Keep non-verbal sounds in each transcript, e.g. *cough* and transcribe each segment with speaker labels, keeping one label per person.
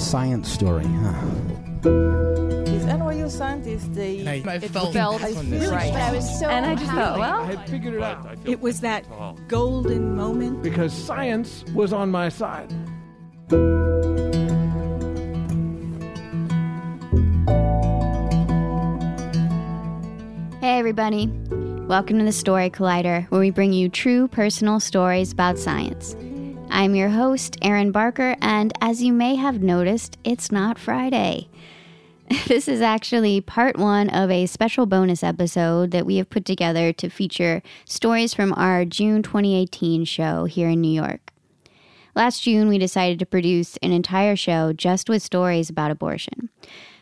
Speaker 1: a science story, huh?
Speaker 2: These NYU scientists, they
Speaker 3: I- I
Speaker 2: it
Speaker 3: felt
Speaker 2: felt
Speaker 3: this one
Speaker 2: right.
Speaker 4: I was so
Speaker 2: and I just thought, well,
Speaker 5: I had figured it out
Speaker 6: It was that golden moment.
Speaker 5: because science was on my side.
Speaker 4: Hey, everybody. Welcome to the Story Collider, where we bring you true personal stories about science. I'm your host, Erin Barker, and as you may have noticed, it's not Friday. *laughs* This is actually part one of a special bonus episode that we have put together to feature stories from our June 2018 show here in New York. Last June, we decided to produce an entire show just with stories about abortion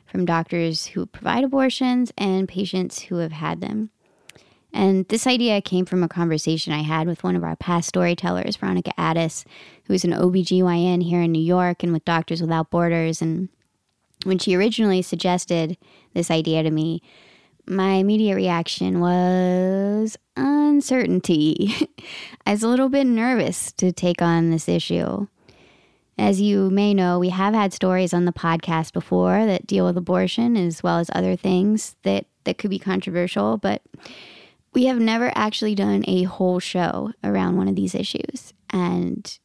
Speaker 4: from doctors who provide abortions and patients who have had them. And this idea came from a conversation I had with one of our past storytellers, Veronica Addis, who's an OBGYN here in New York and with Doctors Without Borders. And when she originally suggested this idea to me, my immediate reaction was uncertainty. *laughs* I was a little bit nervous to take on this issue. As you may know, we have had stories on the podcast before that deal with abortion as well as other things that, that could be controversial, but we have never actually done a whole show around one of these issues. And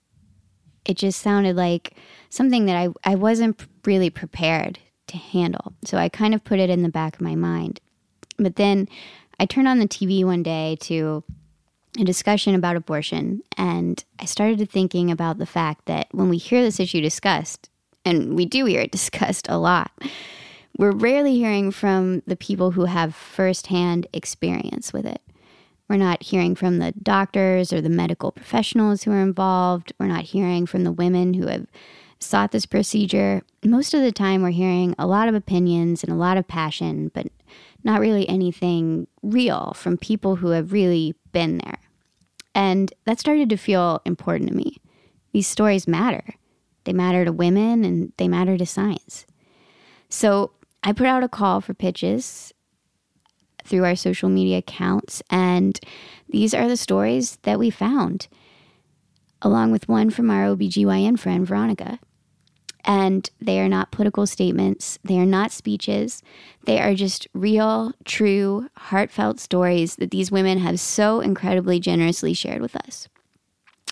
Speaker 4: it just sounded like something that I, I wasn't really prepared to handle. So I kind of put it in the back of my mind. But then I turned on the TV one day to a discussion about abortion, and I started thinking about the fact that when we hear this issue discussed, and we do hear it *laughs* discussed a lot, we're rarely hearing from the people who have firsthand experience with it. We're not hearing from the doctors or the medical professionals who are involved. We're not hearing from the women who have sought this procedure. Most of the time, we're hearing a lot of opinions and a lot of passion, but not really anything real from people who have really been there. And that started to feel important to me. These stories matter. They matter to women and they matter to science. So I put out a call for pitches through our social media accounts, and these are the stories that we found, along with one from our OBGYN friend, Veronica. And they are not political statements, they are not speeches. They are just real, true, heartfelt stories that these women have so incredibly generously shared with us.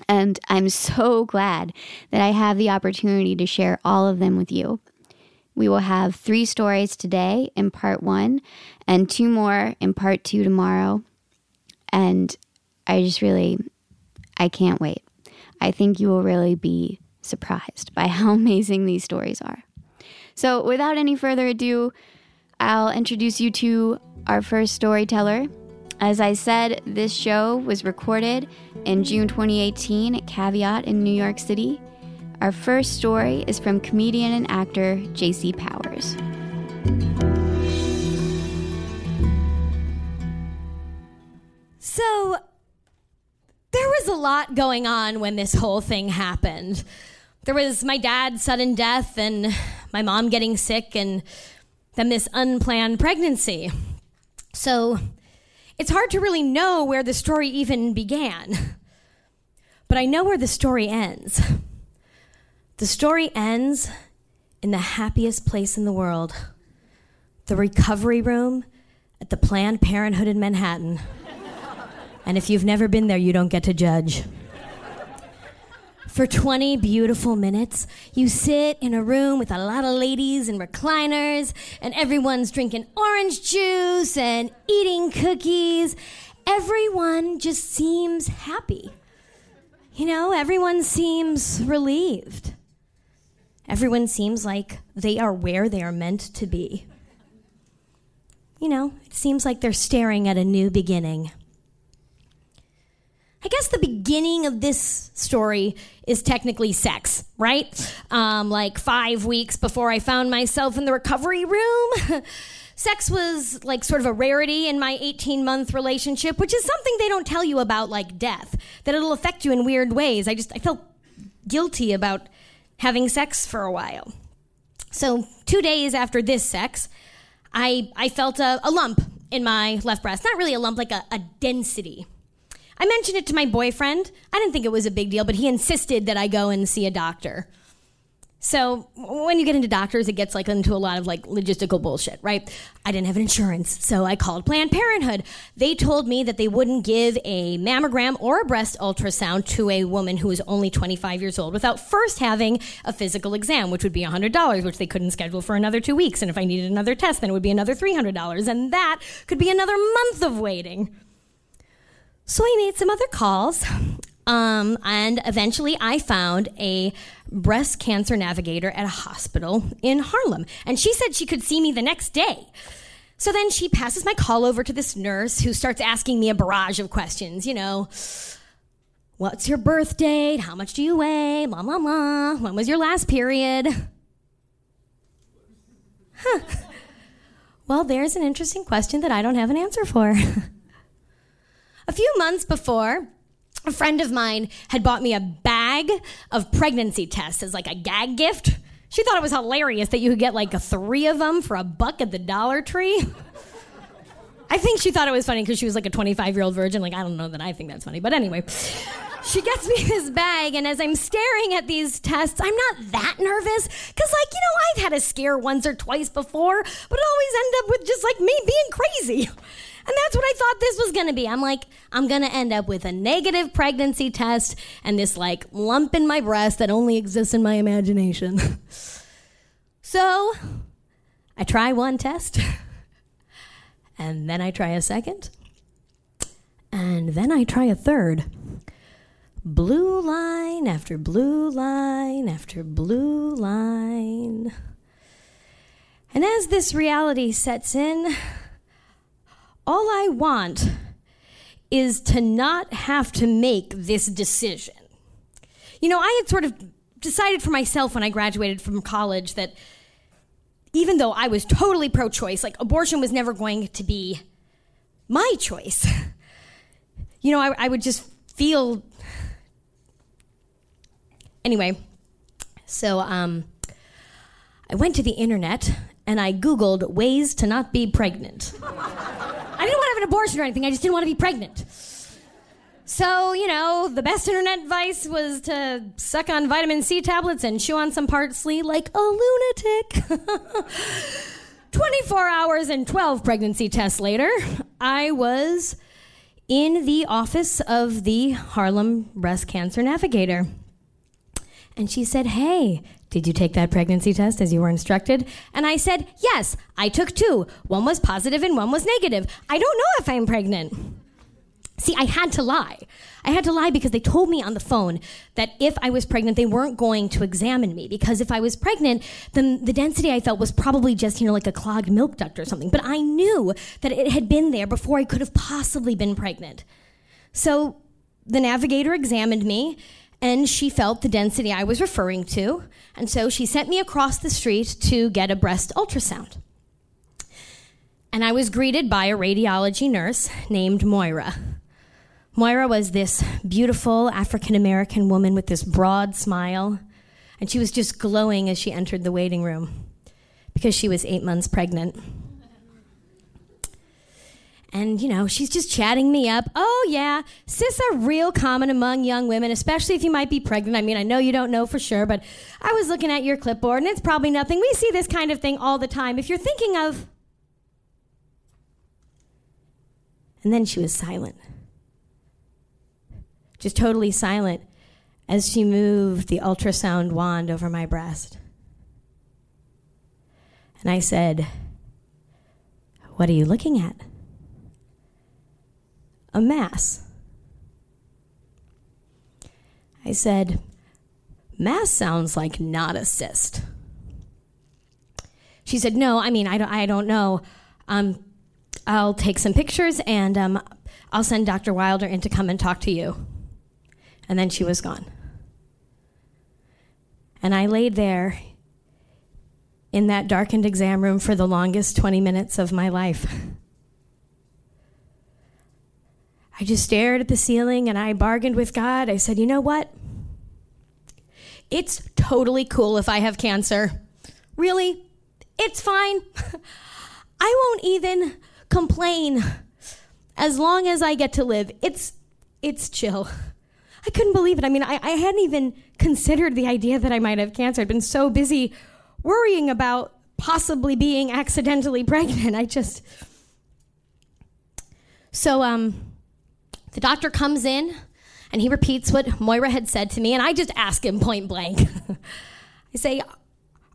Speaker 4: And I'm so glad that I have the opportunity to share all of them with you. We will have three stories today in part one, and two more in part two tomorrow. And I just really, I can't wait. I think you will really be surprised by *laughs* how amazing these stories are. So, without any further ado, I'll introduce you to our first storyteller. As I said, this show was recorded in June 2018 at Caveat in New York City. Our first story is from comedian and actor Jacey Powers.
Speaker 7: So there was a lot going on when this whole thing happened. There was my dad's sudden death and my mom getting sick and then this unplanned pregnancy. So it's hard to really know where the story even began. But I know where the story ends. The story ends in the happiest place in the world the recovery room at the Planned Parenthood in Manhattan. And if you've never been there, you don't get to judge. For 20 beautiful minutes, you sit in a room with a lot of ladies and recliners, and everyone's drinking orange juice and eating cookies. Everyone just seems happy. You know, everyone seems relieved. Everyone seems like they are where they are meant to be. You know, it seems like they're staring at a new beginning. I guess the beginning of this story is technically sex, right? Um, like five weeks before I found myself in the recovery room. *laughs* sex was like sort of a rarity in my 18 month relationship, which is something they don't tell you about like death, that it'll affect you in weird ways. I just, I felt guilty about having sex for a while. So, two days after this sex, I, I felt a, a lump in my left breast. Not really a lump, like a, a density. I mentioned it to my boyfriend. I didn't think it was a big deal, but he insisted that I go and see a doctor. So when you get into doctors, it gets like into a lot of like logistical bullshit, right? I didn't have an insurance, so I called Planned Parenthood. They told me that they wouldn't give a mammogram or a breast ultrasound to a woman who was only 25 years old without first having a physical exam, which would be $100, which they couldn't schedule for another two weeks. And if I needed another test, then it would be another $300, and that could be another month of waiting. So I made some other calls. Um, and eventually I found a breast cancer navigator at a hospital in Harlem. And she said she could see me the next day. So then she passes my call over to this nurse who starts asking me a barrage of questions, you know. What's your birth date? How much do you weigh? Blah, blah, blah. When was your last period? Huh. Well, there's an interesting question that I don't have an answer for. *laughs* a few months before, a friend of mine had bought me a bag of pregnancy tests as like a gag gift. She thought it was hilarious that you could get like three of them for a buck at the Dollar Tree. I think she thought it was funny because she was like a 25 year old virgin. Like, I don't know that I think that's funny. But anyway, she gets me this bag, and as I'm staring at these tests, I'm not that nervous because, like, you know, I've had a scare once or twice before, but it always end up with just like me being crazy. And that's what I thought this was gonna be. I'm like, I'm gonna end up with a negative pregnancy test and this like lump in my breast that only exists in my imagination. *laughs* so I try one test, *laughs* and then I try a second, and then I try a third. Blue line after blue line after blue line. And as this reality sets in, all I want is to not have to make this decision. You know, I had sort of decided for myself when I graduated from college that even though I was totally pro choice, like abortion was never going to be my choice. *laughs* You know, I, I would just feel. Anyway, so um, I went to the internet and I Googled ways to not be pregnant. *laughs* I didn't want to have an abortion or anything, I just didn't want to be pregnant. So, you know, the best internet advice was to suck on vitamin C tablets and chew on some parsley like a lunatic. *laughs* 24 hours and 12 pregnancy tests later, I was in the office of the Harlem Breast Cancer Navigator. And she said, Hey, did you take that pregnancy test as you were instructed? And I said, Yes, I took two. One was positive and one was negative. I don't know if I'm pregnant. See, I had to lie. I had to lie because they told me on the phone that if I was pregnant, they weren't going to examine me. Because if I was pregnant, then the density I felt was probably just, you know, like a clogged milk duct or something. But I knew that it had been there before I could have possibly been pregnant. So the navigator examined me and she felt the density I was referring to. And so she sent me across the street to get a breast ultrasound. And I was greeted by a radiology nurse named Moira. Moira was this beautiful African American woman with this broad smile, and she was just glowing as she entered the waiting room because she was eight months pregnant. And, you know, she's just chatting me up. Oh, yeah, cysts are real common among young women, especially if you might be pregnant. I mean, I know you don't know for sure, but I was looking at your clipboard and it's probably nothing. We see this kind of thing all the time. If you're thinking of. And then she was silent. Just totally silent as she moved the ultrasound wand over my breast. And I said, What are you looking at? A mass. I said, Mass sounds like not a cyst. She said, No, I mean, I don't, I don't know. Um, I'll take some pictures and um, I'll send Dr. Wilder in to come and talk to you. And then she was gone. And I laid there in that darkened exam room for the longest 20 minutes of my life. *laughs* I just stared at the ceiling and I bargained with God. I said, you know what? It's totally cool if I have cancer. Really? It's fine. *laughs* I won't even complain as long as I get to live. It's it's chill. *laughs* I couldn't believe it. I mean, I, I hadn't even considered the idea that I might have cancer. I'd been so busy worrying about possibly being accidentally pregnant. I just. So, um, the doctor comes in and he repeats what Moira had said to me, and I just ask him point blank. *laughs* I say,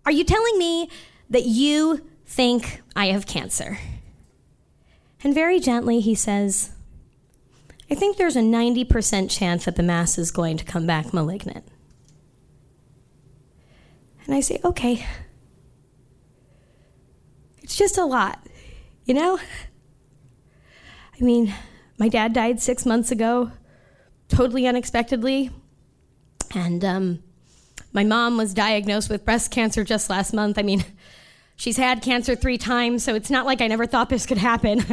Speaker 7: Are you telling me that you think I have cancer? And very gently, he says, I think there's a 90% chance that the mass is going to come back malignant. And I say, okay. It's just a lot, you know? I mean, my dad died six months ago, totally unexpectedly. And um, my mom was diagnosed with breast cancer just last month. I mean, *laughs* she's had cancer three times, so it's not like I never thought this could happen.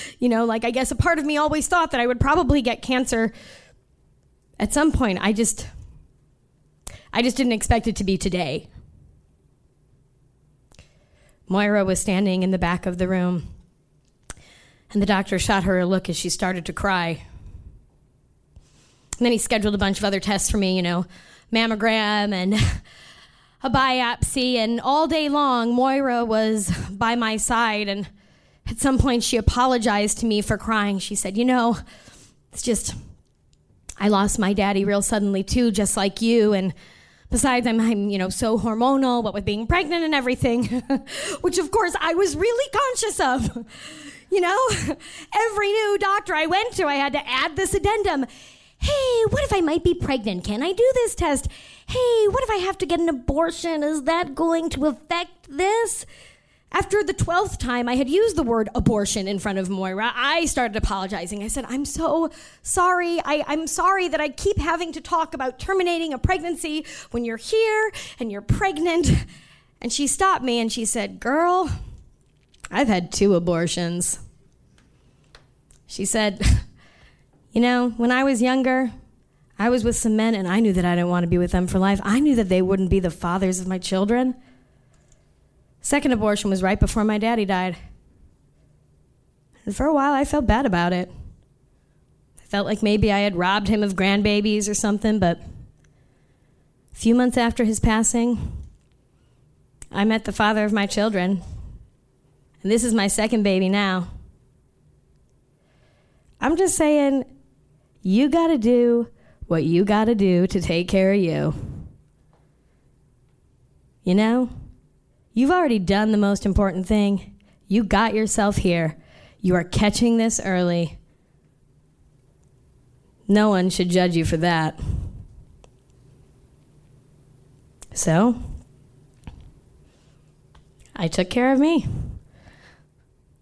Speaker 7: *laughs* you know, like I guess a part of me always thought that I would probably get cancer at some point. I just I just didn't expect it to be today. Moira was standing in the back of the room, and the doctor shot her a look as she started to cry. And then he scheduled a bunch of other tests for me, you know, mammogram and *laughs* a biopsy. And all day long, Moira was by my side. And at some point, she apologized to me for crying. She said, You know, it's just, I lost my daddy real suddenly, too, just like you. And besides, I'm, I'm you know, so hormonal, what with being pregnant and everything, *laughs* which of course I was really conscious of. You know, *laughs* every new doctor I went to, I had to add this addendum hey, what if I might be pregnant? Can I do this test? Hey, what if I have to get an abortion? Is that going to affect this? After the 12th time I had used the word abortion in front of Moira, I started apologizing. I said, I'm so sorry. I, am sorry that I keep having to talk about terminating a pregnancy when you're here and you're pregnant. And she stopped me and she said, Girl, I've had two abortions. She said, *laughs* you know, when I was younger, I was with some men and I knew that I didn't want to be with them for life. I knew that they wouldn't be the fathers of my children. Second abortion was right before my daddy died. And for a while, I felt bad about it. I felt like maybe I had robbed him of grandbabies or something, but a few months after his passing, I met the father of my children. And this is my second baby now. I'm just saying, you got to do what you got to do to take care of you. You know, you've already done the most important thing. You got yourself here. You are catching this early. No one should judge you for that. So, I took care of me.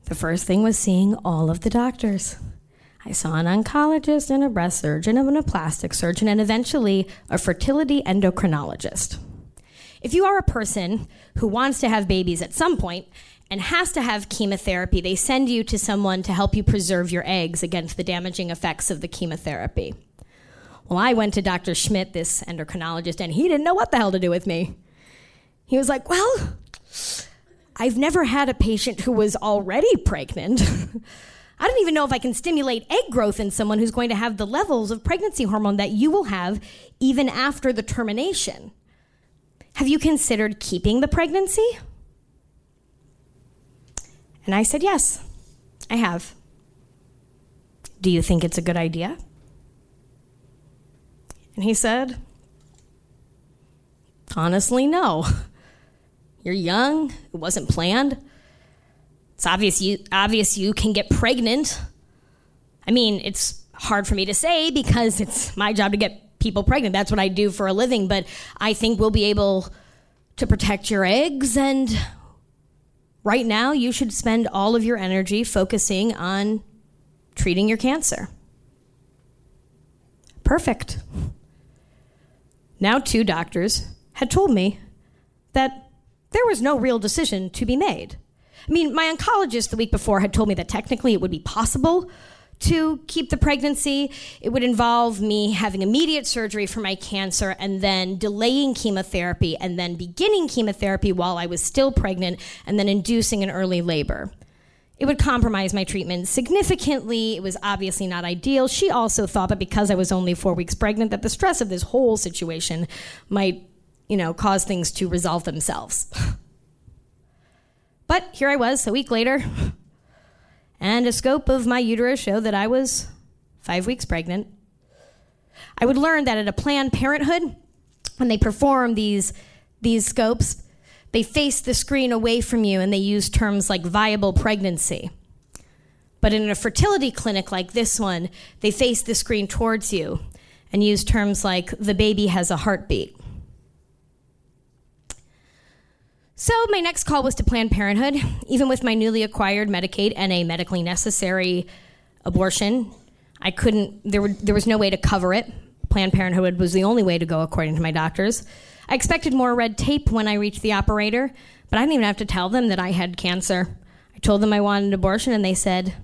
Speaker 7: The first thing was seeing all of the doctors. I saw an oncologist and a breast surgeon and a plastic surgeon and eventually a fertility endocrinologist. If you are a person who wants to have babies at some point and has to have chemotherapy, they send you to someone to help you preserve your eggs against the damaging effects of the chemotherapy. Well, I went to Dr. Schmidt, this endocrinologist, and he didn't know what the hell to do with me. He was like, Well, I've never had a patient who was already pregnant. *laughs* I don't even know if I can stimulate egg growth in someone who's going to have the levels of pregnancy hormone that you will have even after the termination. Have you considered keeping the pregnancy? And I said, Yes, I have. Do you think it's a good idea? And he said, Honestly, no. *laughs* You're young, it wasn't planned. It's obvious you obvious you can get pregnant. I mean, it's hard for me to say because it's my job to get people pregnant. That's what I do for a living, but I think we'll be able to protect your eggs and right now you should spend all of your energy focusing on treating your cancer. Perfect. Now two doctors had told me that there was no real decision to be made. I mean, my oncologist the week before had told me that technically it would be possible to keep the pregnancy. It would involve me having immediate surgery for my cancer and then delaying chemotherapy and then beginning chemotherapy while I was still pregnant and then inducing an early labor. It would compromise my treatment significantly. It was obviously not ideal. She also thought that because I was only four weeks pregnant, that the stress of this whole situation might, you know, cause things to resolve themselves. But here I was a week later, and a scope of my uterus showed that I was five weeks pregnant. I would learn that at a Planned Parenthood, when they perform these, these scopes, they face the screen away from you and they use terms like viable pregnancy. But in a fertility clinic like this one, they face the screen towards you and use terms like the baby has a heartbeat. So my next call was to Planned Parenthood. *laughs* Even with my newly acquired Medicaid and a medically necessary abortion, I couldn't. There, were, there was no way to cover it. Planned Parenthood was the only way to go, according to my doctors. I expected more red tape when I reached the operator, but I didn't even have to tell them that I had cancer. I told them I wanted an abortion, and they said,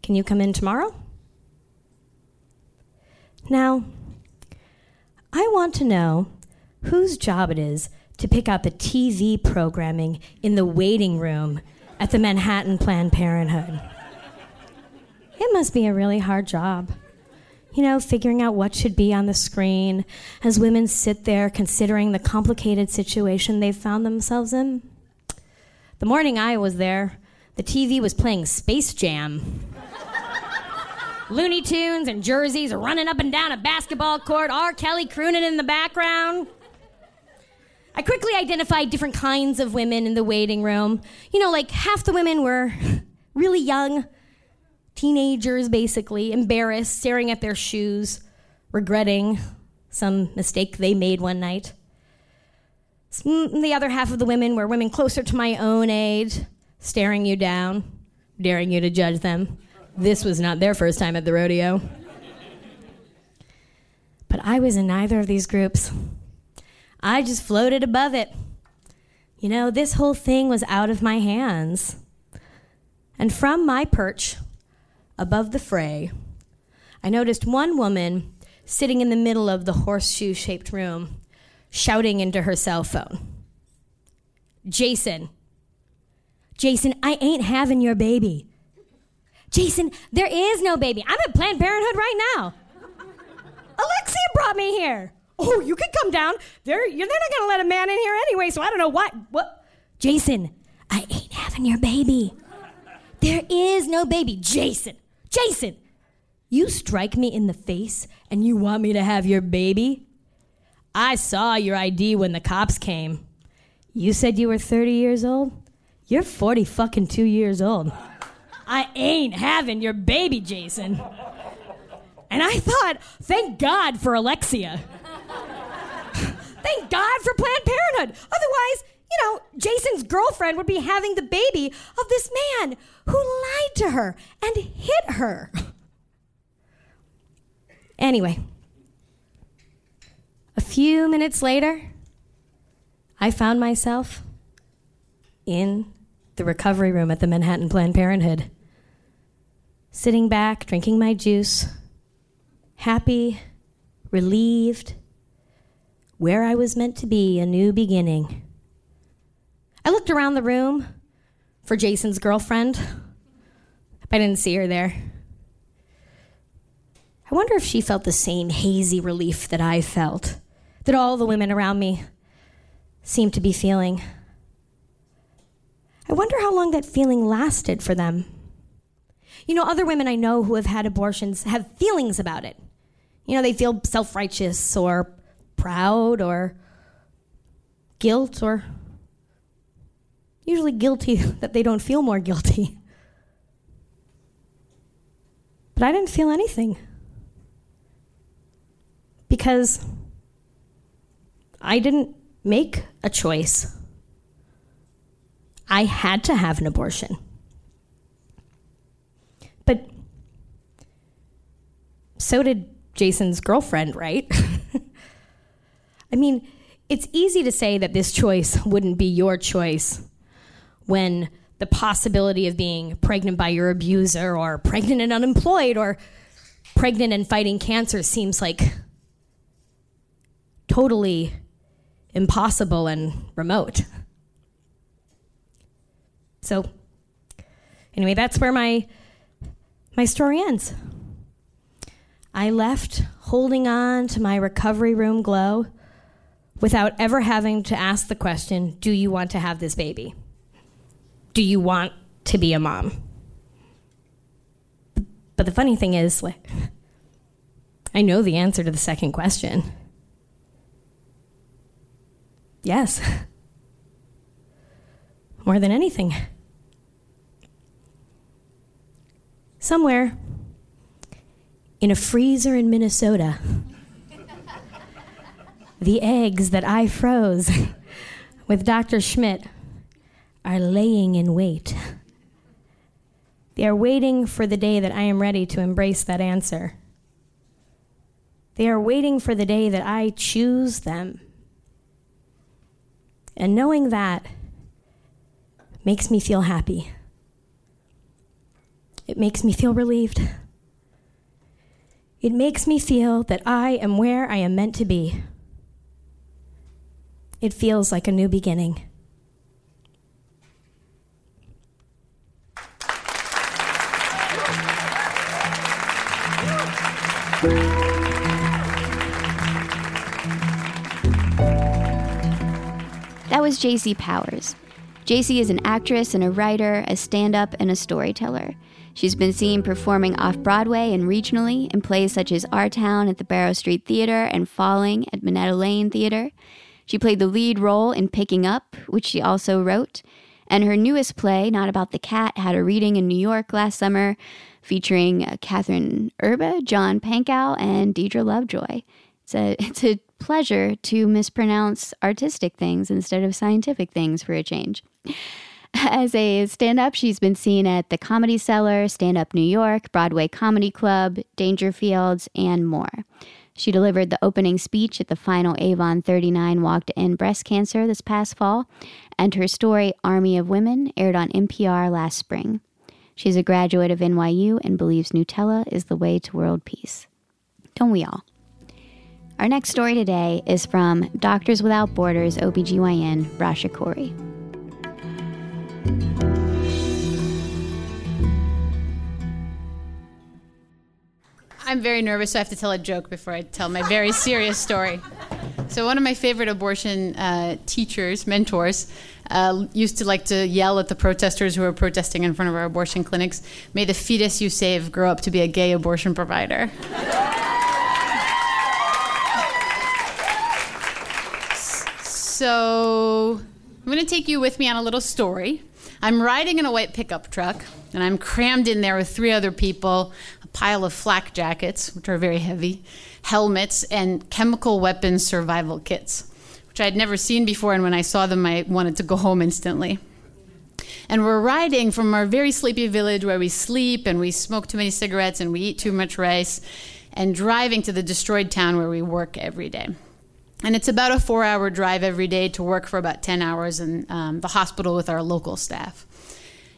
Speaker 7: "Can you come in tomorrow?" Now, I want to know whose job it is to pick out the TV programming in the waiting room at the Manhattan Planned Parenthood. It must be a really hard job. You know, figuring out what should be on the screen as women sit there considering the complicated situation they've found themselves in. The morning I was there, the TV was playing Space Jam. Looney Tunes and jerseys running up and down a basketball court, R. Kelly crooning in the background. I quickly identified different kinds of women in the waiting room. You know, like half the women were *laughs* really young, teenagers basically, embarrassed, staring at their shoes, regretting some mistake they made one night. Mm, the other half of the women were women closer to my own age, staring you down, daring you to judge them. This was not their first time at the rodeo. But I was in neither of these groups. I just floated above it. You know, this whole thing was out of my hands. And from my perch above the fray, I noticed one woman sitting in the middle of the horseshoe shaped room, shouting into her cell phone Jason, Jason, I ain't having your baby. Jason, there is no baby. I'm at Planned Parenthood right now. Alexia brought me here. Oh, you could come down. They're, they're not going to let a man in here anyway, so I don't know what. What? Jason, I ain't having your baby. There is no baby. Jason, Jason, you strike me in the face and you want me to have your baby? I saw your ID when the cops came. You said you were 30 years old? You're 40 fucking two years old. I ain't having your baby, Jason. And I thought, thank God for Alexia. Thank God for Planned Parenthood. Otherwise, you know, Jason's girlfriend would be having the baby of this man who lied to her and hit her. Anyway, a few minutes later, I found myself in the recovery room at the Manhattan Planned Parenthood, sitting back, drinking my juice, happy, relieved, where I was meant to be, a new beginning. I looked around the room for Jason's girlfriend. but I didn't see her there. I wonder if she felt the same hazy relief that I felt, that all the women around me seemed to be feeling. I wonder how long that feeling lasted for them. You know, other women I know who have had abortions have feelings about it. You know, they feel self righteous or proud or guilt or usually guilty *laughs* that they don't feel more guilty. But I didn't feel anything because I didn't make a choice. I had to have an abortion. But so did Jason's girlfriend, right? *laughs* I mean, it's easy to say that this choice *laughs* wouldn't be your choice when the possibility of being pregnant by your abuser or pregnant and unemployed or pregnant and fighting cancer seems like totally impossible and remote. So Anyway, that's where my my story ends. I left holding on to my recovery room glow without ever having to ask the question, do you want to have this baby? Do you want to be a mom? But the funny thing is, like, I know the answer to the second question. Yes. More than anything. Somewhere in a freezer in Minnesota, the eggs that I froze *laughs* with Dr. Schmidt are laying in wait. They are waiting for the day that I am ready to embrace that answer. They are waiting for the day that I choose them. And knowing that makes me feel happy. It makes me feel relieved. It makes me feel that I am where I am meant to be. It feels like a new beginning.
Speaker 4: That was Jacey Powers. Jacey is an actress and a writer, a stand up, and a storyteller. She's been seen performing off Broadway and regionally in plays such as Our Town at the Barrow Street Theater and Falling at Minetta Lane Theater. She played the lead role in Picking Up, which she also wrote. And her newest play, Not About the Cat, had a reading in New York last summer featuring uh, Kathryn Erbe, John Pankow, and Deirdre Lovejoy. It's a, *laughs* it's a pleasure to mispronounce artistic things instead of scientific things for a change. *laughs* As a stand up, she's been seen at the Comedy Cellar, Stand Up New York, Broadway Comedy Club, Dangerfields, and more. She delivered the opening speech at the final Avon 39 Walk to End Breast Cancer this past fall, and her story, Army of Women, aired on NPR last spring. She's a graduate of NYU and believes Nutella is the way to world peace. Don't we all? Our next story today is from Doctors Without Borders OBGYN Rasha Khoury.
Speaker 1: I'm very nervous, so I have to tell a joke before I tell my very *laughs* serious story. So, one of my favorite abortion uh, teachers, mentors, uh, used to like to yell at the protesters who were protesting in front of our abortion clinics May the fetus you save grow up to be a gay abortion provider. so, I'm going to take you with me on a little story. I'm riding in a white pickup truck, and I'm crammed in there with three other people, pile of flak jackets, which are very heavy, helmets, and chemical weapons survival kits, which I'd never seen before, and when I saw them, I wanted to go home instantly. And we're riding from our very sleepy village where we sleep and we smoke too many cigarettes and we eat too much rice, and driving to the destroyed town where we work every day. And it's about a four hour drive every day to work for about 10 hours in um, the hospital with our local staff.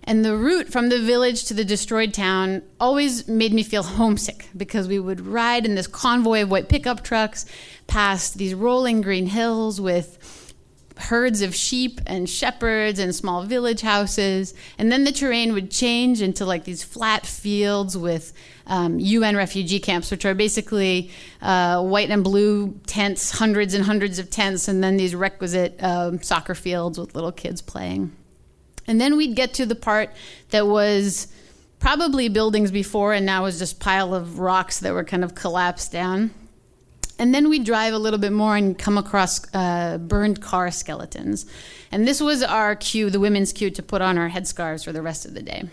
Speaker 1: And the route from the village to the destroyed town always made me feel *laughs* homesick because we would ride in this convoy of white pickup trucks past these rolling green hills with herds of sheep and shepherds and small village houses. And then the terrain would change into like these flat fields with um, UN refugee camps, which are basically uh, white and blue tents, hundreds and hundreds of tents, and then these requisite um, soccer fields with little kids playing. And then we'd get to the part that was probably buildings before and now was just pile of rocks that were kind of collapsed down. And then we'd drive a little bit more and come across uh, burned car skeletons. And this was our cue, the women's cue, to put on our headscarves for the rest of the day.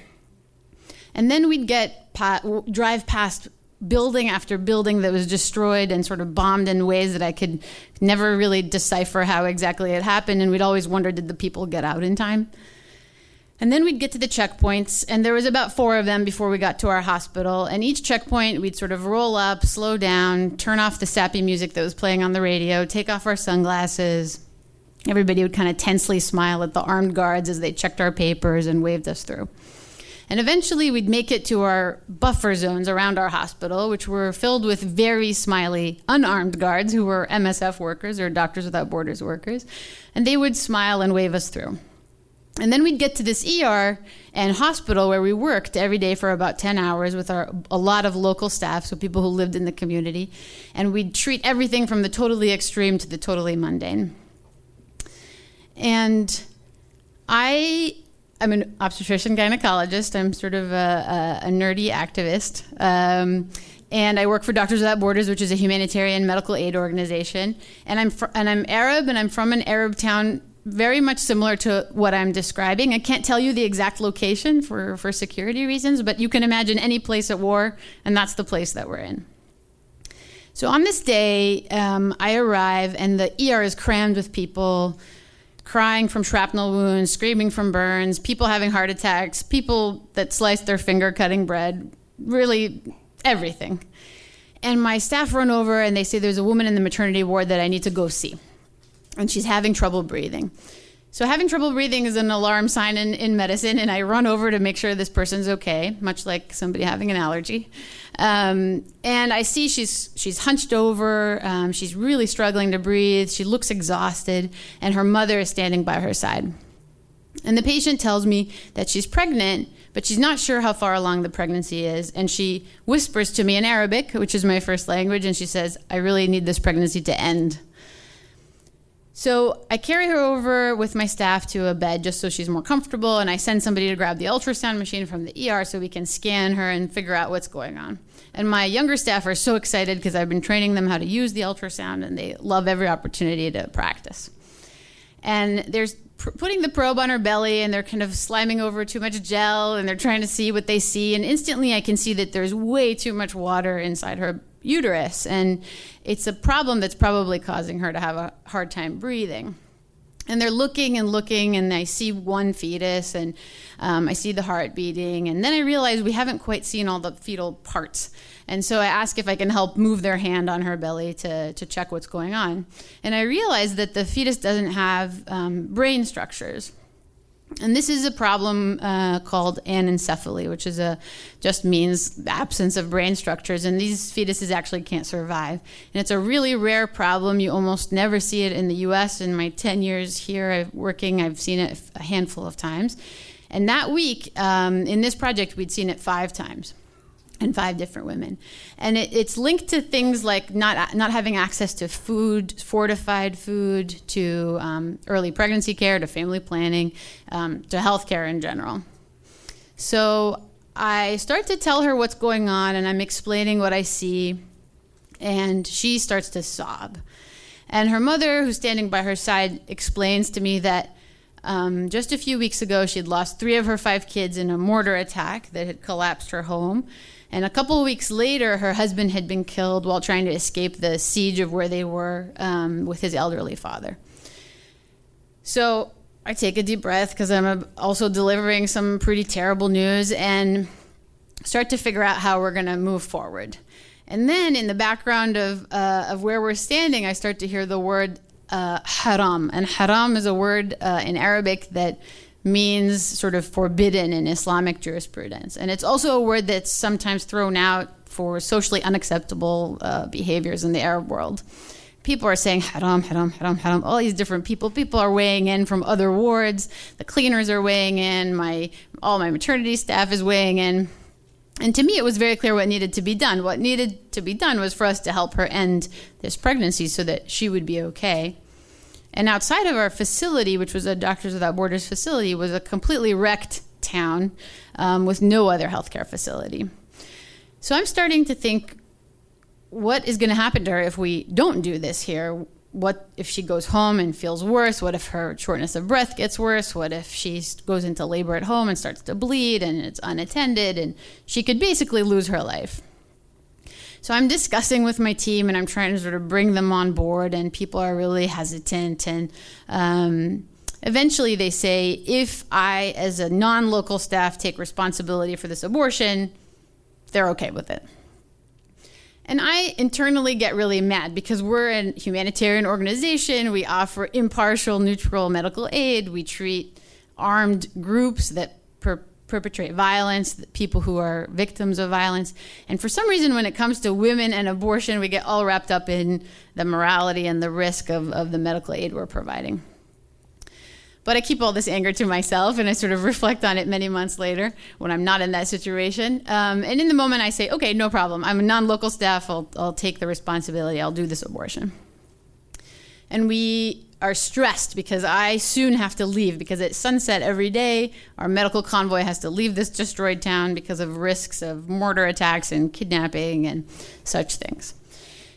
Speaker 1: And then we'd get pa- drive past building after building that was destroyed and sort of bombed in ways that I could never really decipher how exactly it happened. And we'd always wonder, did the people get out in time? And then we'd get to the checkpoints, and there was about four of them before we got to our hospital. And each checkpoint, we'd sort of roll up, slow down, turn off the sappy music that was playing on the radio, take off our sunglasses. Everybody would kind of tensely smile at the armed guards as they checked our papers and waved us through. And eventually, we'd make it to our buffer zones around our hospital, which were filled with very smiley, unarmed guards who were MSF workers or Doctors Without Borders workers. And they would smile and wave us through. And then we'd get to this ER and hospital where we worked every day for about 10 hours with our, a lot of local staff, so people who lived in the community. And we'd treat everything from the totally extreme to the totally mundane. And I am an obstetrician gynecologist. I'm sort of a, a, a nerdy activist. Um, and I work for Doctors Without Borders, which is a humanitarian medical aid organization. And I'm fr- and I'm Arab, and I'm from an Arab town very much similar to what I'm describing. I can't tell you the exact location for, for security reasons, but you can imagine any place at war, and that's the place that we're in. So on this day, um, I arrive, and the ER is crammed with people crying from shrapnel wounds, screaming from burns, people having heart attacks, people that sliced their finger cutting bread, really everything. And my staff run over and they say there's a woman in the maternity ward that I need to go see. And she's having trouble breathing. So, having trouble breathing is an alarm sign in, in medicine, and I run over to make sure this person's okay, much like somebody having an allergy. Um, and I see she's she's hunched over, um, she's really struggling to breathe, she looks exhausted, and her mother is standing by her side. And the patient tells me that she's pregnant, but she's not sure how far along the pregnancy is. And she whispers to me in Arabic, which is my first language, and she says, I really need this pregnancy to end. So I carry her over with my staff to a bed just so she's more comfortable, and I send somebody to grab the ultrasound machine from the ER so we can scan her and figure out what's going on. And my younger staff are so excited because I've been training them how to use the ultrasound, and they love every opportunity to practice. And there's pr- putting the probe on her belly, and they're kind of sliming over too much gel, and they're trying to see what they see. And instantly, I can see that there's way too much water inside her uterus. And it's a problem that's probably causing her to have a hard time breathing. And they're looking and looking, and I see one fetus, and um, I see the heart beating. And then I realize we haven't quite seen all the fetal parts. And so I ask if I can help move their hand on her belly to, to check what's going on. And I realize that the fetus doesn't have um, brain structures. And this is a problem uh, called anencephaly, which is a just means absence of brain structures, and these fetuses actually can't survive. And it's a really rare problem. You almost never see it in the U.S. In my 10 years here working, I've seen it a handful of times. And that week, um, in this project, we'd seen it five times and five different women. And it, it's linked to things like not, not having access to food, fortified food, to um, early pregnancy care, to family planning, um, to healthcare in general. So I start to tell her what's going on, and I'm explaining what I see, and she starts to sob. And her mother, who's standing by her side, explains to me that um, just a few weeks ago, she'd lost three of her five kids in a mortar attack that had collapsed her home. And a couple of weeks later, her husband had been killed while trying to escape the siege of where they were um, with his elderly father. So I take a deep breath because I'm also delivering some pretty terrible news and start to figure out how we're going to move forward. And then in the background of, uh, of where we're standing, I start to hear the word uh, haram. And haram is a word uh, in Arabic that means sort of forbidden in Islamic jurisprudence. And it's also a word that's sometimes thrown out for socially unacceptable uh, behaviors in the Arab world. People are saying haram, haram, haram, haram, all these different people. People are weighing in from other wards. The cleaners are weighing in. My all my maternity staff is weighing in. And to me, it was very clear what needed to be done. What needed to be done was for us to help her end this pregnancy so that she would be okay. And outside of our facility, which was a Doctors Without Borders facility, was a completely wrecked town um, with no other healthcare facility. So I'm starting to think what is going to happen to her if we don't do this here? What if she goes home and feels worse? What if her shortness of breath gets worse? What if she goes into labor at home and starts to bleed and it's unattended and she could basically lose her life? So I'm discussing with my team and I'm trying to sort of bring them on board, and people are really hesitant. And um, eventually they say, if I, as a non local staff, take responsibility for this abortion, they're okay with it. And I internally get really mad because we're a humanitarian organization. We offer impartial, neutral medical aid. We treat armed groups that perpetrate violence, people who are victims of violence. And for some reason, when it comes to women and abortion, we get all wrapped up in the morality and the risk of, of the medical aid we're providing. But I keep all this anger to myself and I sort of *laughs* reflect on it many months later when I'm not in that situation. Um, and in the moment, I say, okay, no problem. I'm a non local staff. I'll, I'll take the responsibility. I'll do this abortion. And we are stressed because I soon have to leave because at sunset every day, our medical convoy has to leave this destroyed town because of risks of mortar attacks and kidnapping and such things.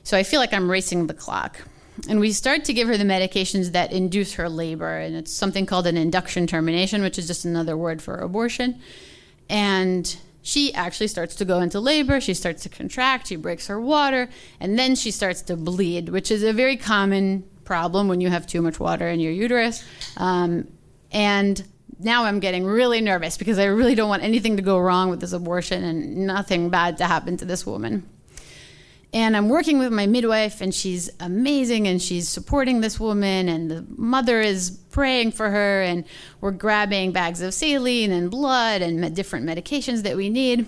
Speaker 1: So I feel like I'm racing the clock. And we start to give her the medications that induce her labor and it's something called an induction termination which is just another word for abortion. And she actually starts to go into labor she starts to contract she breaks her water and then she starts to bleed which is a very common problem when you have too much water in your uterus um, and now I'm getting really nervous because I really don't want anything to go wrong with this abortion and nothing bad to happen to this woman and I'm working with my midwife, and she's amazing, and she's supporting this woman, and the mother is praying for her, and we're grabbing bags of saline and blood and different medications that we need.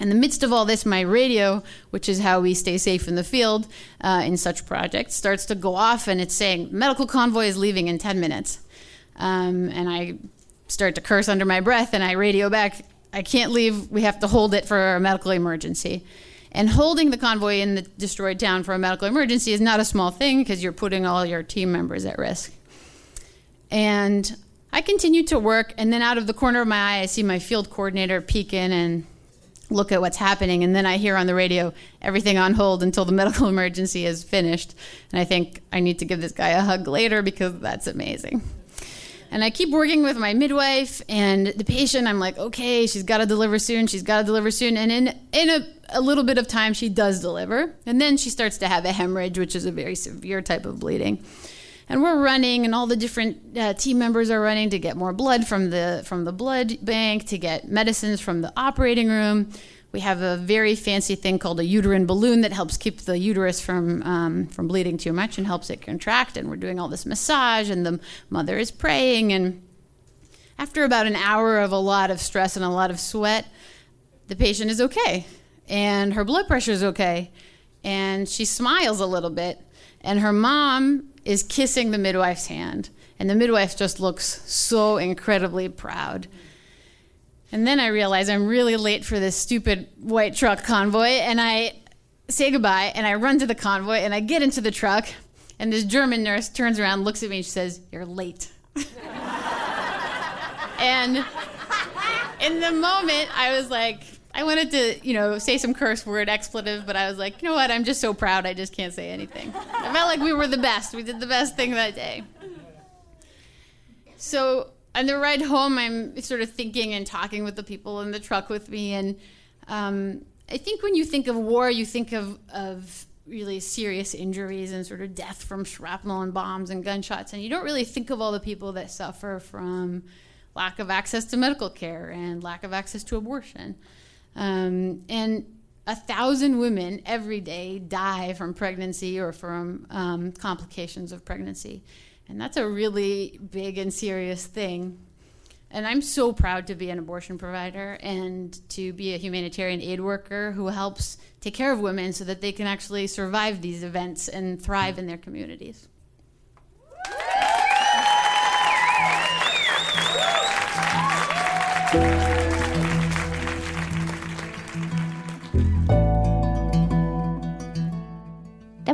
Speaker 1: In the midst of all this, my radio, which is how we stay safe in the field uh, in such projects, starts to go off, and it's saying medical convoy is leaving in 10 minutes. Um, and I start to curse under my breath, and I radio back, I can't leave. We have to hold it for a medical emergency. And holding the convoy in the destroyed town for a medical emergency is not a small thing because you're putting all your team members at risk. And I continue to work, and then out of the corner of my eye, I see my field coordinator peek in and look at what's happening. And then I hear on the radio everything on hold until the *laughs* medical emergency is finished. And I think I need to give this guy a hug later because that's amazing. And I keep working with my midwife and the patient. I'm like, okay, she's got to deliver soon. She's got to deliver soon. And in in a, a little bit of time, she does deliver. And then she starts to have a hemorrhage, which is a very severe type of bleeding. And we're running, and all the different uh, team members are running to get more blood from the from the blood bank, to get medicines from the operating room. We have a very fancy thing called a uterine balloon that helps keep the uterus from um, from bleeding too much and helps it contract. And we're doing all this massage, and the mother is praying. And after about an hour of a lot of stress and a lot of sweat, the patient is okay, and her blood pressure is okay, and she smiles a little bit, and her mom is kissing the midwife's hand, and the midwife just looks so incredibly proud. And then I realize I'm really late for this stupid white truck convoy, and I say goodbye, and I run to the convoy, and I get into the truck, and this German nurse turns around, looks at me, and she says, You're late. *laughs* and in the moment, I was like, I wanted to, you know, say some curse word expletive, but I was like, you know what? I'm just so proud, I just can't say anything. I felt like we were the best. We did the best thing that day. So on the ride home, I'm sort of thinking and talking with the people in the truck with me. And um, I think when you think of war, you think of, of really serious injuries and sort of death from shrapnel and bombs and gunshots. And you don't really think of all the people that suffer from lack of access to medical care and lack of access to abortion. Um, and a thousand women every day die from pregnancy or from um, complications of pregnancy. And that's a really big and serious thing. And I'm so proud to be an abortion provider and to be a humanitarian aid worker who helps take care of women so that they can actually survive these events and thrive in their communities.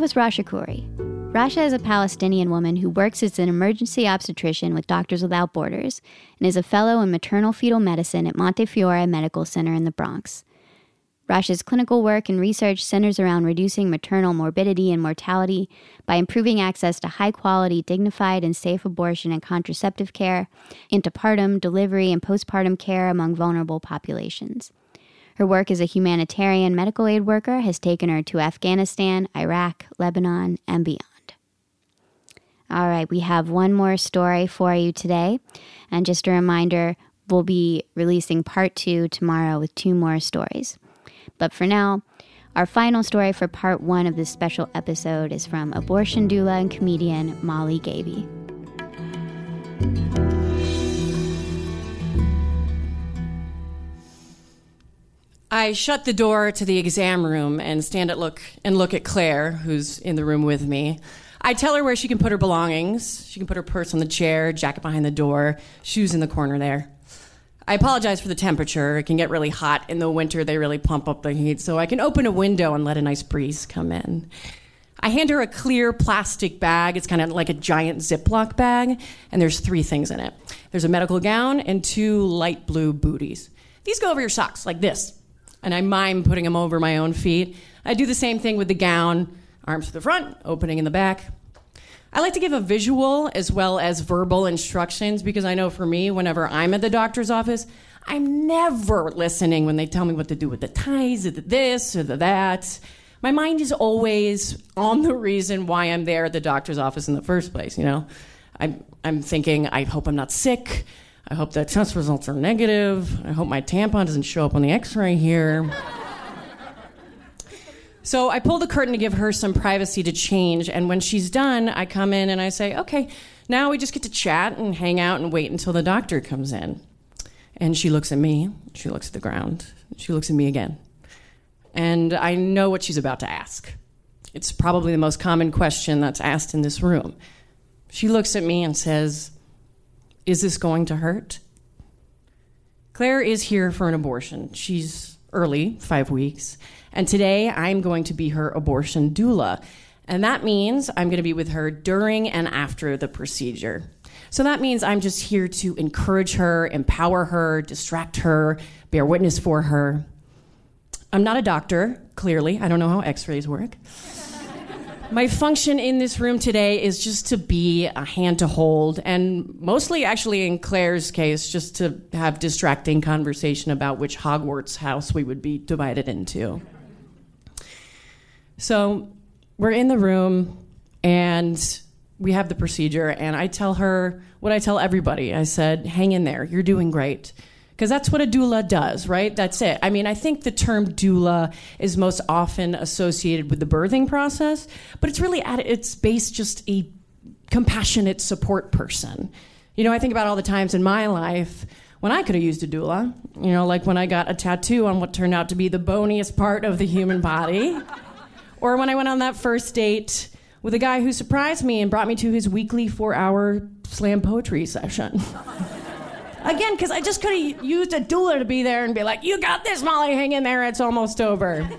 Speaker 4: Was Rasha Khoury. Rasha is a Palestinian woman who works as an emergency obstetrician with Doctors Without Borders and is a fellow in maternal fetal medicine at Montefiore Medical Center in the Bronx. Rasha's clinical work and research centers around reducing maternal morbidity and mortality by improving access to high quality, dignified, and safe abortion and contraceptive care, antepartum, delivery, and postpartum care among vulnerable populations. Her work as a humanitarian medical aid worker has taken her to Afghanistan, Iraq, Lebanon, and beyond. All right, we have one more story for you today. And just a reminder, we'll be releasing part two tomorrow with two more stories. But for now, our final story for part one of this special episode is from abortion doula and comedian Molly Gaebe.
Speaker 3: I shut the door to the exam room and stand at look and look at Claire, who's in the room with me.
Speaker 7: I tell her where she can put her belongings. She can put her purse on the chair, jacket behind the door, shoes in the corner there. I apologize for the temperature. It can get really hot. In the winter, they really pump up the heat, so I can open a window and let a nice breeze come in. I hand her a clear plastic bag. It's kind of like a giant Ziploc bag, and there's three things in it there's a medical gown and two light blue booties. These go over your socks, like this. And I mime putting them over my own feet. I do the same thing with the gown arms to the front, opening in the back. I like to give a visual as well as verbal instructions because I know for me, whenever I'm at the doctor's office, I'm never listening when they tell me what to do with the ties or the this or the that. My mind is always on the reason why I'm there at the doctor's office in the first place, you know? I'm, I'm thinking, I hope I'm not sick. I hope that test results are negative. I hope my tampon doesn't show up on the x ray here. so I pull the curtain to give her some privacy to change. And when she's done, I come in and I say, okay, now we just get to chat and hang out and wait until the doctor comes in. And she looks at me, she looks at the ground, she looks at me again. And I know what she's about to ask. It's probably the most common question that's asked in this room. She looks at me and says, Is this going to hurt? Claire is here for an abortion. She's early, five weeks. And today I'm going to be her abortion doula. And that means I'm going to be with her during and after the procedure. So that means I'm just here to encourage her, empower her, distract her, bear witness for her. I'm not a doctor, clearly. I don't know how x rays work. My function in this room today is just to be a hand to hold, and mostly, actually, in Claire's case, just to have distracting conversation about which Hogwarts house we would be divided into. So, we're in the room, and we have the procedure, and I tell her what I tell everybody. I said, Hang in there, you're doing great. Because that's what a doula does, right? That's it. I mean, I think the term doula is most often associated with the birthing process, but it's really at its base just a compassionate support person. You know, I think about all the times in my life when I could have used a doula, you know, like when I got a tattoo on what turned out to be the boniest part of the human body, or when I went on that first date with a guy who surprised me and brought me to his weekly four hour slam poetry session. *laughs* Again, because I just could have used a doula to be there and be like, you got this, Molly, hang in there, it's almost over. *laughs*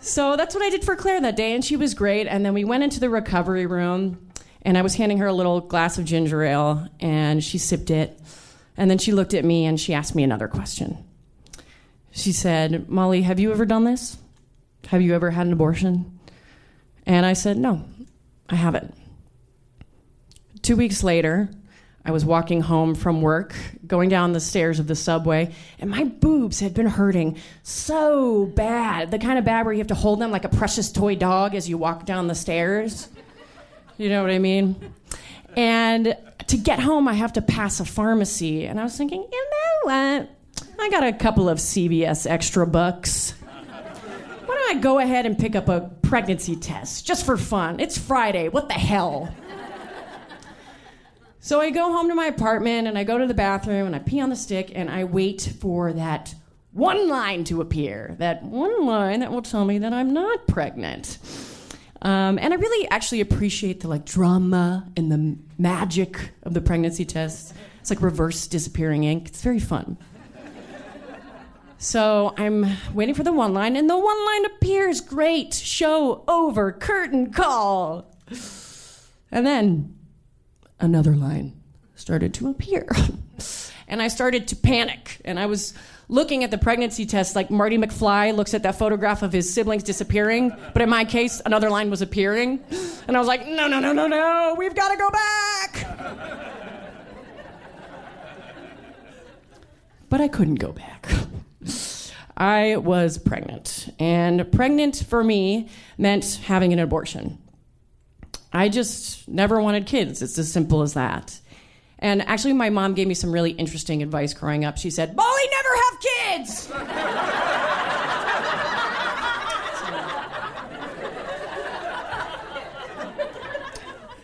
Speaker 7: so that's what I did for Claire that day, and she was great. And then we went into the recovery room, and I was handing her a little glass of ginger ale, and she sipped it. And then she looked at me and she asked me another question. She said, Molly, have you ever done this? Have you ever had an abortion? And I said, No, I haven't. Two weeks later, I was walking home from work, going down the stairs of the subway, and my boobs had been hurting so bad. The kind of bad where you have to hold them like a precious toy dog as you walk down the stairs. You know what I mean? And to get home, I have to pass a pharmacy. And I was thinking, you know what? I got a couple of CVS extra bucks. Why don't I go ahead and pick up a pregnancy test just for fun? It's Friday. What the hell? So I go home to my apartment and I go to the bathroom and I pee on the stick and I wait for that one line to appear. That one line that will tell me that I'm not pregnant. Um, and I really actually appreciate the like drama and the magic of the pregnancy test. It's like reverse disappearing ink. It's very fun. So I'm waiting for the one line, and the one line appears. Great. Show over. Curtain call. And then another line started to appear. *laughs* and I started to panic. And I was looking at the pregnancy test like Marty McFly looks at that photograph of his siblings disappearing. But in my case, another line was appearing. And I was like, no, no, no, no, no, we've got to go back. *laughs* but I couldn't go back. *laughs* I was pregnant. And pregnant for me meant having an abortion. I just never wanted kids. It's as simple as that. And actually, my mom gave me some really interesting advice growing up. She said, Molly, never have kids!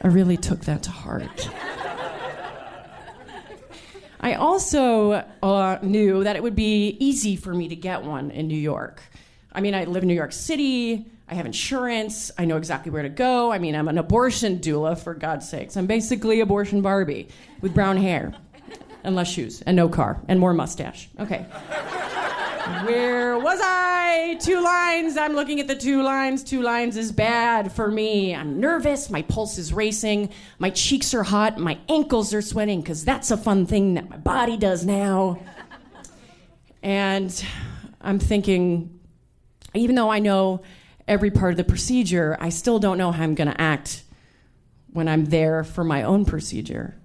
Speaker 7: I really took that to heart. I also uh, knew that it would be easy for me to get one in New York. I mean, I live in New York City. I have insurance. I know exactly where to go. I mean, I'm an abortion doula, for God's sakes. I'm basically abortion Barbie with brown hair and less shoes and no car and more mustache. Okay. Where was I? Two lines. I'm looking at the two lines. Two lines is bad for me. I'm nervous. My pulse is racing. My cheeks are hot. My ankles are sweating because that's a fun thing that my body does now. And I'm thinking, even though I know every part of the procedure, I still don't know how I'm going to act when I'm there for my own procedure.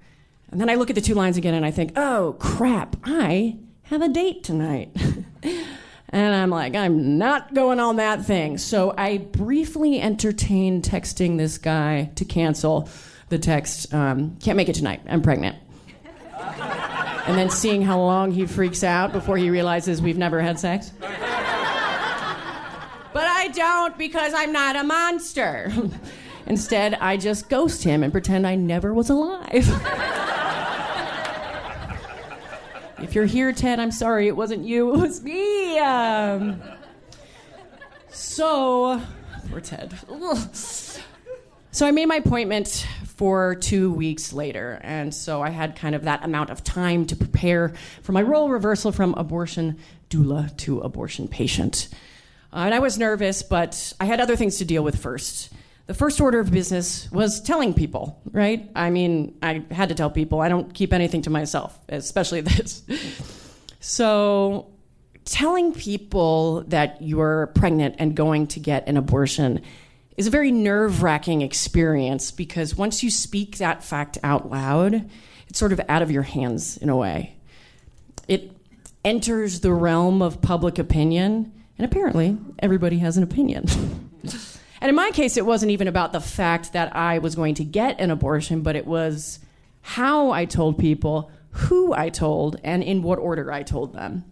Speaker 7: And then I look at the two lines again and I think, oh crap, I have a date tonight. *laughs* and I'm like, I'm not going on that thing. So I briefly entertained texting this guy to cancel the text, um, can't make it tonight, I'm pregnant. *laughs* and then seeing how long he freaks out before he realizes we've never had sex. But I don't because I'm not a monster. *laughs* Instead, I just ghost him and pretend I never was alive. *laughs* If you're here, Ted, I'm sorry. It wasn't you, it was me. Um, so, poor Ted. *laughs* So I made my appointment for two weeks later. And so I had kind of that amount of time to prepare for my role reversal from abortion doula to abortion patient. Uh, and I was nervous, but I had other things to deal with first the first order of business was telling people, right? I mean, I had to tell people. I don't keep anything to myself, especially *laughs* this. so, telling people that you're pregnant and going to get an abortion is a very nerve wracking experience because once you speak that fact out loud, it's sort of out of your hands in a way. It enters the realm of public opinion, and apparently, everybody has an opinion. *laughs* And in my case, it wasn't even about the fact that I was going to get an abortion, but it was how I told people, who I told, and in what order I told them.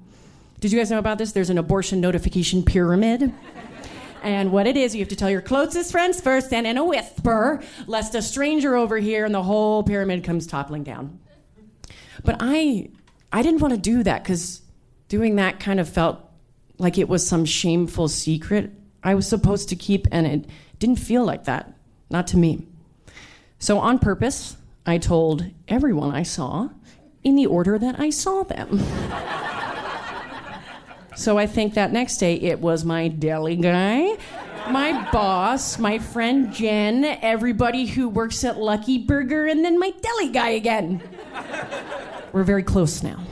Speaker 7: Did you guys know about this? There's an abortion notification pyramid. And what it is, you have to tell your closest friends first and in a whisper, lest a stranger over here and the whole pyramid comes toppling down. But I I didn't want to do that because doing that kind of felt like it was some shameful secret I was supposed to keep, and it didn't feel like that, not to me. So, on purpose, I told everyone I saw in the order that I saw them. *laughs* so, I think that next day it was my deli guy, my boss, my friend Jen, everybody who works at Lucky Burger, and then my deli guy again. We're very close now.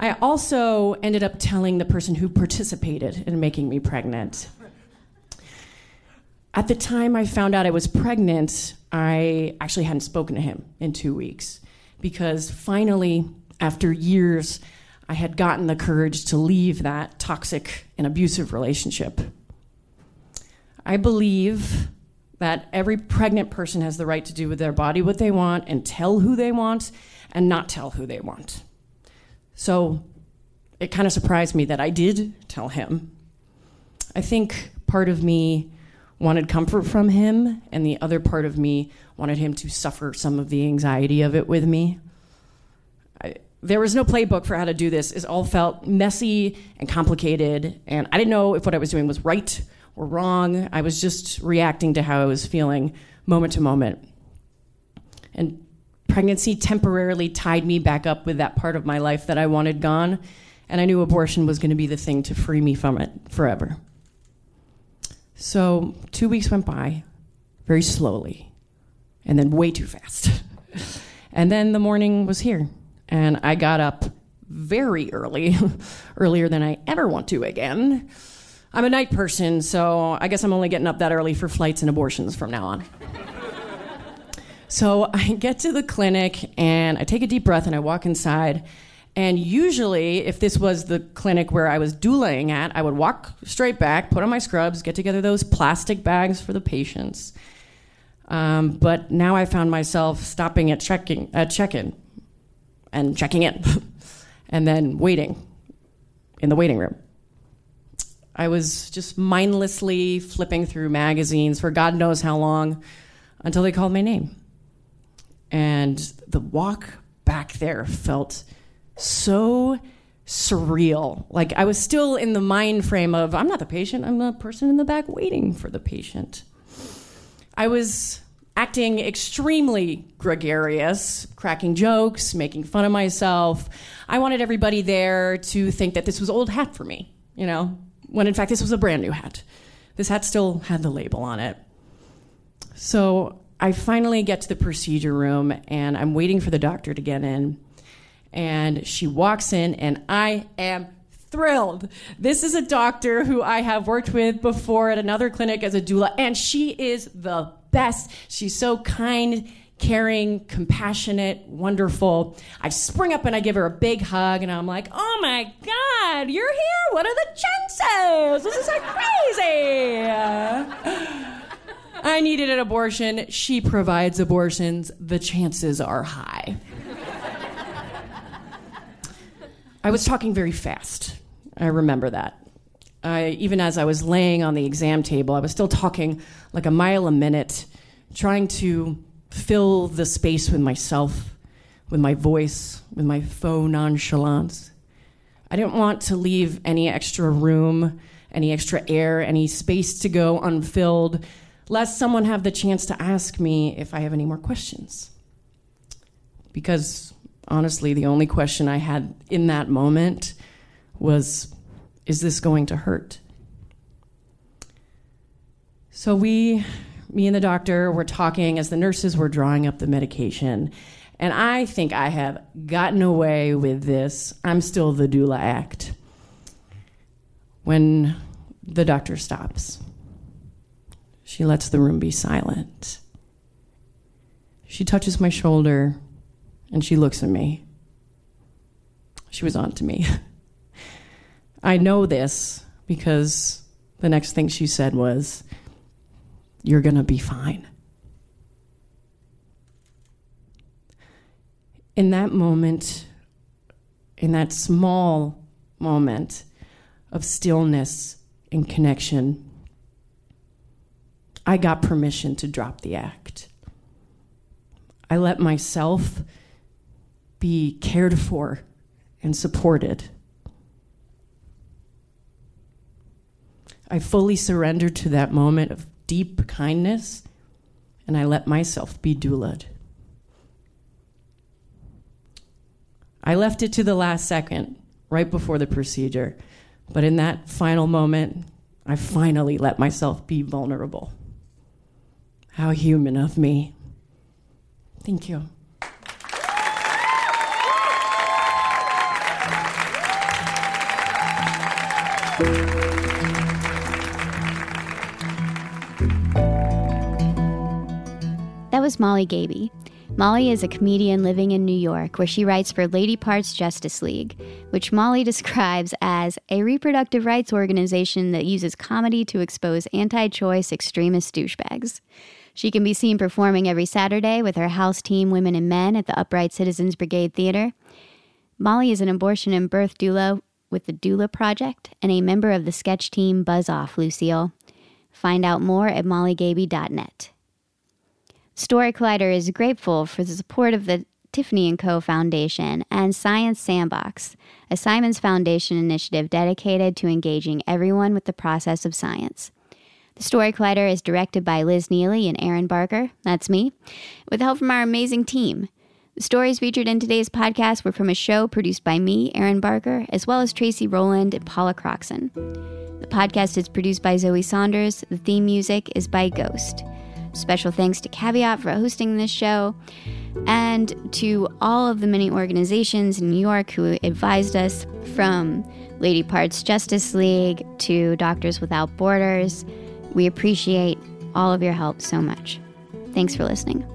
Speaker 7: I also ended up telling the person who participated in making me pregnant. At the time I found out I was pregnant, I actually hadn't spoken to him in two weeks because finally, after years, I had gotten the courage to leave that toxic and abusive relationship. I believe that every pregnant person has the right to do with their body what they want and tell who they want and not tell who they want. So it kind of surprised me that I did tell him. I think part of me wanted comfort from him, and the other part of me wanted him to suffer some of the anxiety of it with me. I, there was no playbook for how to do this. It all felt messy and complicated, and I didn't know if what I was doing was right or wrong. I was just reacting to how I was feeling moment to moment. And pregnancy temporarily tied me back up with that part of my life that I wanted gone, and I knew abortion was going to be the thing to free me from it forever. So, two weeks went by very slowly, and then way too fast. *laughs* and then the morning was here, and I got up very early, *laughs* earlier than I ever want to again. I'm a night person, so I guess I'm only getting up that early for flights and abortions from now on. So *laughs* I get to the clinic and I take a deep breath and I walk inside. And usually, if this was the clinic where I was douling at, I would walk straight back, put on my scrubs, get together those plastic bags for the patients. Um, but now I found myself stopping at checking at check-in and checking in, *laughs* and then waiting in the waiting room. I was just mindlessly flipping through magazines for God knows how long until they called my name. And the walk back there felt so surreal. Like I was still in the mind frame of I'm not the patient, I'm the person in the back waiting for the patient. I was acting extremely gregarious, cracking jokes, making fun of myself. I wanted everybody there to think that this was old hat for me, you know, when in fact this was a brand new hat. This hat still had the label on it. So I finally get to the procedure room and I'm waiting for the doctor to get in. And she walks in, and I am thrilled. This is a doctor who I have worked with before at another clinic as a doula, and she is the best. She's so kind, caring, compassionate, wonderful. I spring up and I give her a big hug, and I'm like, oh my God, you're here. What are the chances? This is so crazy. I needed an abortion. She provides abortions. The chances are high. I was talking very fast. I remember that. I, even as I was laying on the exam table, I was still talking like a mile a minute, trying to fill the space with myself, with my voice, with my faux nonchalance. I didn't want to leave any extra room, any extra air, any space to go unfilled, lest someone have the chance to ask me if I have any more questions. Because honestly, the only question I had in that moment was Is this going to hurt? So we, me and the doctor, were talking as the nurses were drawing up the medication. And I think I have gotten away with this. I'm still the doula act. When the doctor stops, she lets the room be silent. She touches my shoulder and she looks at me. She was on to me. *laughs* I know this because the next thing she said was, You're going to be fine. In that moment, in that small moment of stillness and connection, I got permission to drop the act. I let myself be cared for and supported. I fully surrendered to that moment of deep kindness and I let myself be doulaed. I left it to the last second, right before the procedure, but in that final moment, I finally let myself be vulnerable. How human of me. Thank you.
Speaker 4: That was Molly Gaebe. Molly is a comedian living in New York where she writes for Lady Parts Justice League, which Molly *laughs* describes as a reproductive rights organization that uses comedy to expose anti choice extremist douchebags. She can be seen performing every Saturday with her house team, Women and Men, at the Upright Citizens Brigade Theater. Molly is an abortion and birth doula with the Doula Project and a member of the sketch team Buzz Off Lucille. Find out more at mollygaebe.net. Story Collider is grateful for the support of the Tiffany & Co. Foundation and Science Sandbox, a Simons Foundation initiative dedicated to engaging everyone with the process of science. Story Collider is directed by Liz Neely and Erin Barker, that's me, with help from our amazing team. The stories featured in today's podcast were from a show produced by me, Erin Barker, as well as Tracy Rowland and Paula Croxson. The podcast is produced by Zoe Saunders. The theme music is by Ghost. Special thanks to Caveat for hosting this show, and to all of the many organizations in New York who advised us from Lady Parts Justice League to Doctors Without Borders. We appreciate all of your help so much. Thanks for listening.